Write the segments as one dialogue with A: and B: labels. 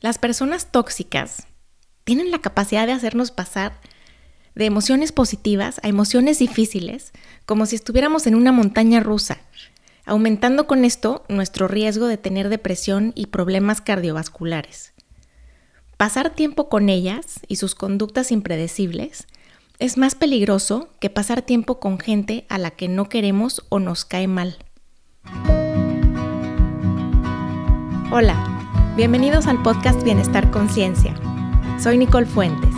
A: Las personas tóxicas tienen la capacidad de hacernos pasar de emociones positivas a emociones difíciles, como si estuviéramos en una montaña rusa, aumentando con esto nuestro riesgo de tener depresión y problemas cardiovasculares. Pasar tiempo con ellas y sus conductas impredecibles es más peligroso que pasar tiempo con gente a la que no queremos o nos cae mal. Hola. Bienvenidos al podcast Bienestar Conciencia. Soy Nicole Fuentes.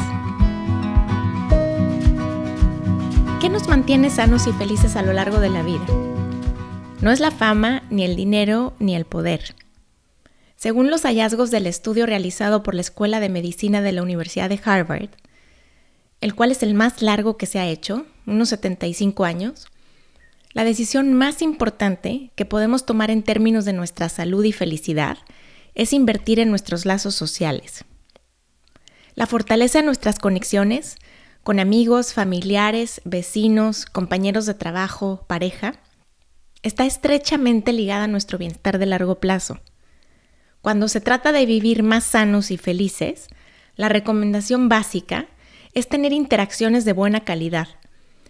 A: ¿Qué nos mantiene sanos y felices a lo largo de la vida? No es la fama, ni el dinero, ni el poder. Según los hallazgos del estudio realizado por la Escuela de Medicina de la Universidad de Harvard, el cual es el más largo que se ha hecho, unos 75 años, la decisión más importante que podemos tomar en términos de nuestra salud y felicidad es invertir en nuestros lazos sociales. La fortaleza de nuestras conexiones con amigos, familiares, vecinos, compañeros de trabajo, pareja, está estrechamente ligada a nuestro bienestar de largo plazo. Cuando se trata de vivir más sanos y felices, la recomendación básica es tener interacciones de buena calidad,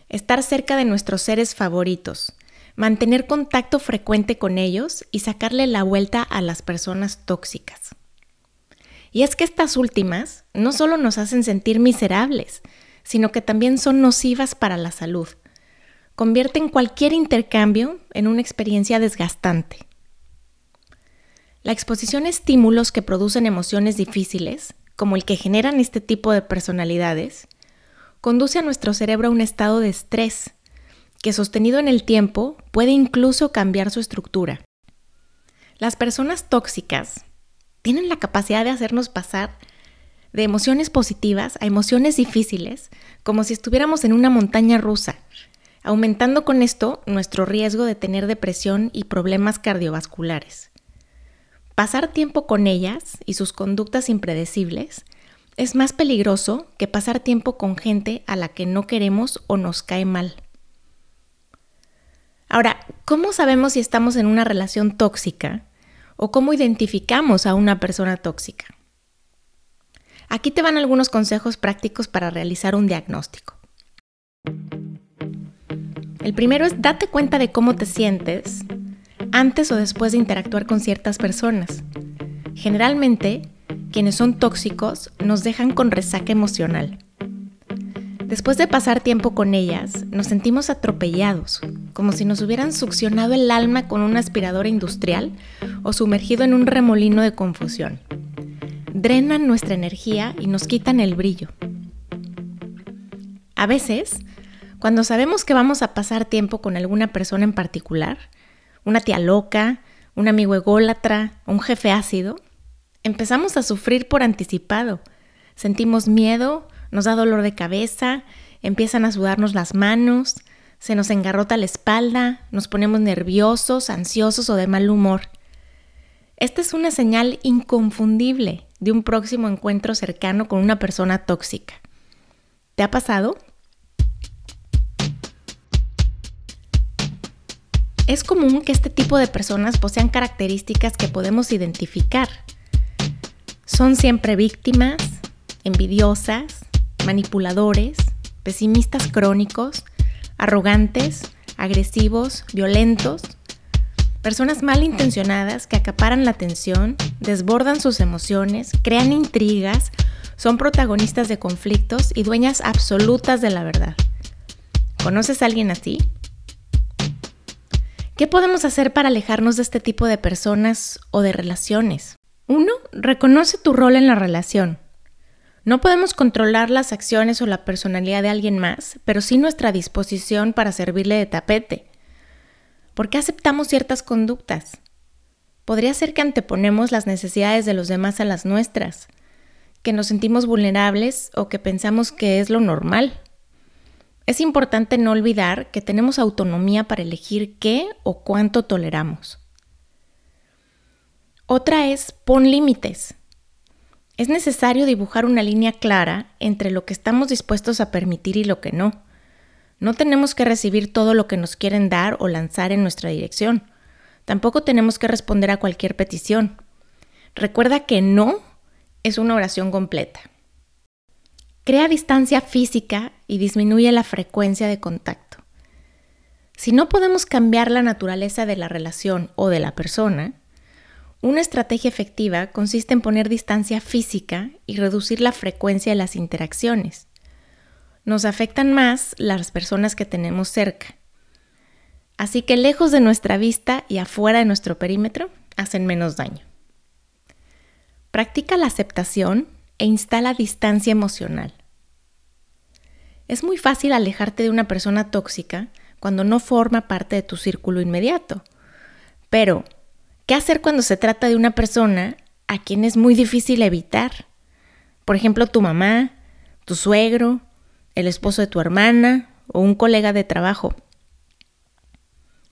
A: estar cerca de nuestros seres favoritos, mantener contacto frecuente con ellos y sacarle la vuelta a las personas tóxicas. Y es que estas últimas no solo nos hacen sentir miserables, sino que también son nocivas para la salud. Convierten cualquier intercambio en una experiencia desgastante. La exposición a estímulos que producen emociones difíciles, como el que generan este tipo de personalidades, conduce a nuestro cerebro a un estado de estrés que sostenido en el tiempo puede incluso cambiar su estructura. Las personas tóxicas tienen la capacidad de hacernos pasar de emociones positivas a emociones difíciles, como si estuviéramos en una montaña rusa, aumentando con esto nuestro riesgo de tener depresión y problemas cardiovasculares. Pasar tiempo con ellas y sus conductas impredecibles es más peligroso que pasar tiempo con gente a la que no queremos o nos cae mal. Ahora, ¿cómo sabemos si estamos en una relación tóxica o cómo identificamos a una persona tóxica? Aquí te van algunos consejos prácticos para realizar un diagnóstico. El primero es date cuenta de cómo te sientes antes o después de interactuar con ciertas personas. Generalmente, quienes son tóxicos nos dejan con resaca emocional. Después de pasar tiempo con ellas, nos sentimos atropellados, como si nos hubieran succionado el alma con una aspiradora industrial o sumergido en un remolino de confusión. Drenan nuestra energía y nos quitan el brillo. A veces, cuando sabemos que vamos a pasar tiempo con alguna persona en particular, una tía loca, un amigo ególatra, un jefe ácido, empezamos a sufrir por anticipado. Sentimos miedo, nos da dolor de cabeza, empiezan a sudarnos las manos, se nos engarrota la espalda, nos ponemos nerviosos, ansiosos o de mal humor. Esta es una señal inconfundible de un próximo encuentro cercano con una persona tóxica. ¿Te ha pasado? Es común que este tipo de personas posean características que podemos identificar. Son siempre víctimas, envidiosas, manipuladores, pesimistas crónicos, arrogantes, agresivos, violentos, personas malintencionadas que acaparan la atención, desbordan sus emociones, crean intrigas, son protagonistas de conflictos y dueñas absolutas de la verdad. ¿Conoces a alguien así? ¿Qué podemos hacer para alejarnos de este tipo de personas o de relaciones? Uno, reconoce tu rol en la relación. No podemos controlar las acciones o la personalidad de alguien más, pero sí nuestra disposición para servirle de tapete. ¿Por qué aceptamos ciertas conductas? Podría ser que anteponemos las necesidades de los demás a las nuestras, que nos sentimos vulnerables o que pensamos que es lo normal. Es importante no olvidar que tenemos autonomía para elegir qué o cuánto toleramos. Otra es pon límites. Es necesario dibujar una línea clara entre lo que estamos dispuestos a permitir y lo que no. No tenemos que recibir todo lo que nos quieren dar o lanzar en nuestra dirección. Tampoco tenemos que responder a cualquier petición. Recuerda que no es una oración completa. Crea distancia física y disminuye la frecuencia de contacto. Si no podemos cambiar la naturaleza de la relación o de la persona, una estrategia efectiva consiste en poner distancia física y reducir la frecuencia de las interacciones. Nos afectan más las personas que tenemos cerca. Así que lejos de nuestra vista y afuera de nuestro perímetro hacen menos daño. Practica la aceptación e instala distancia emocional. Es muy fácil alejarte de una persona tóxica cuando no forma parte de tu círculo inmediato. Pero ¿Qué hacer cuando se trata de una persona a quien es muy difícil evitar? Por ejemplo, tu mamá, tu suegro, el esposo de tu hermana o un colega de trabajo.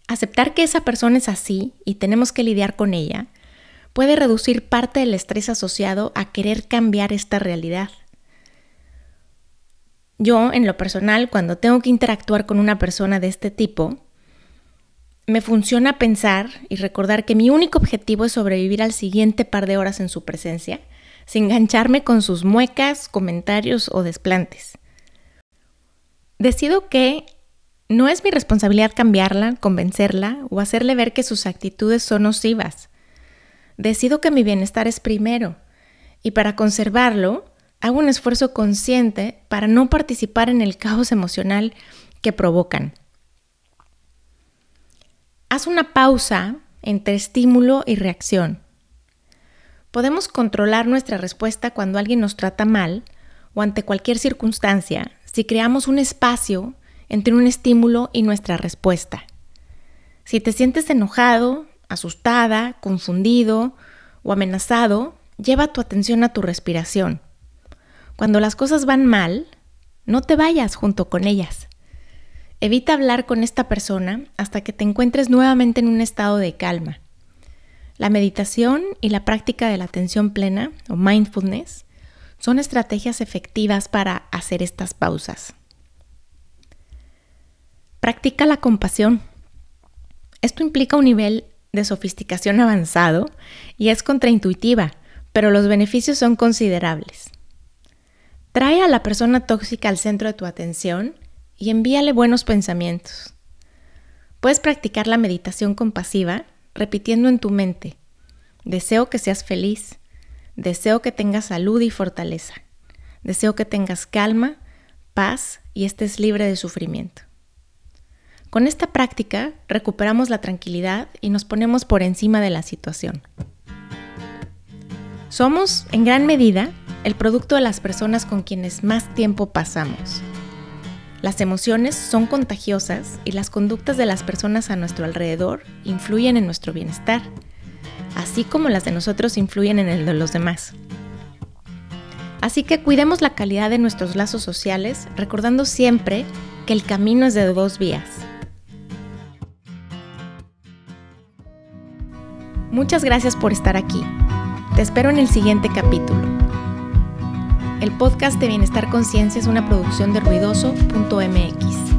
A: Aceptar que esa persona es así y tenemos que lidiar con ella puede reducir parte del estrés asociado a querer cambiar esta realidad. Yo, en lo personal, cuando tengo que interactuar con una persona de este tipo, me funciona pensar y recordar que mi único objetivo es sobrevivir al siguiente par de horas en su presencia, sin engancharme con sus muecas, comentarios o desplantes. Decido que no es mi responsabilidad cambiarla, convencerla o hacerle ver que sus actitudes son nocivas. Decido que mi bienestar es primero y para conservarlo hago un esfuerzo consciente para no participar en el caos emocional que provocan. Haz una pausa entre estímulo y reacción. Podemos controlar nuestra respuesta cuando alguien nos trata mal o ante cualquier circunstancia si creamos un espacio entre un estímulo y nuestra respuesta. Si te sientes enojado, asustada, confundido o amenazado, lleva tu atención a tu respiración. Cuando las cosas van mal, no te vayas junto con ellas. Evita hablar con esta persona hasta que te encuentres nuevamente en un estado de calma. La meditación y la práctica de la atención plena o mindfulness son estrategias efectivas para hacer estas pausas. Practica la compasión. Esto implica un nivel de sofisticación avanzado y es contraintuitiva, pero los beneficios son considerables. Trae a la persona tóxica al centro de tu atención y envíale buenos pensamientos. Puedes practicar la meditación compasiva repitiendo en tu mente, deseo que seas feliz, deseo que tengas salud y fortaleza, deseo que tengas calma, paz y estés libre de sufrimiento. Con esta práctica recuperamos la tranquilidad y nos ponemos por encima de la situación. Somos, en gran medida, el producto de las personas con quienes más tiempo pasamos. Las emociones son contagiosas y las conductas de las personas a nuestro alrededor influyen en nuestro bienestar, así como las de nosotros influyen en el de los demás. Así que cuidemos la calidad de nuestros lazos sociales, recordando siempre que el camino es de dos vías. Muchas gracias por estar aquí. Te espero en el siguiente capítulo. El podcast de Bienestar Conciencia es una producción de ruidoso.mx.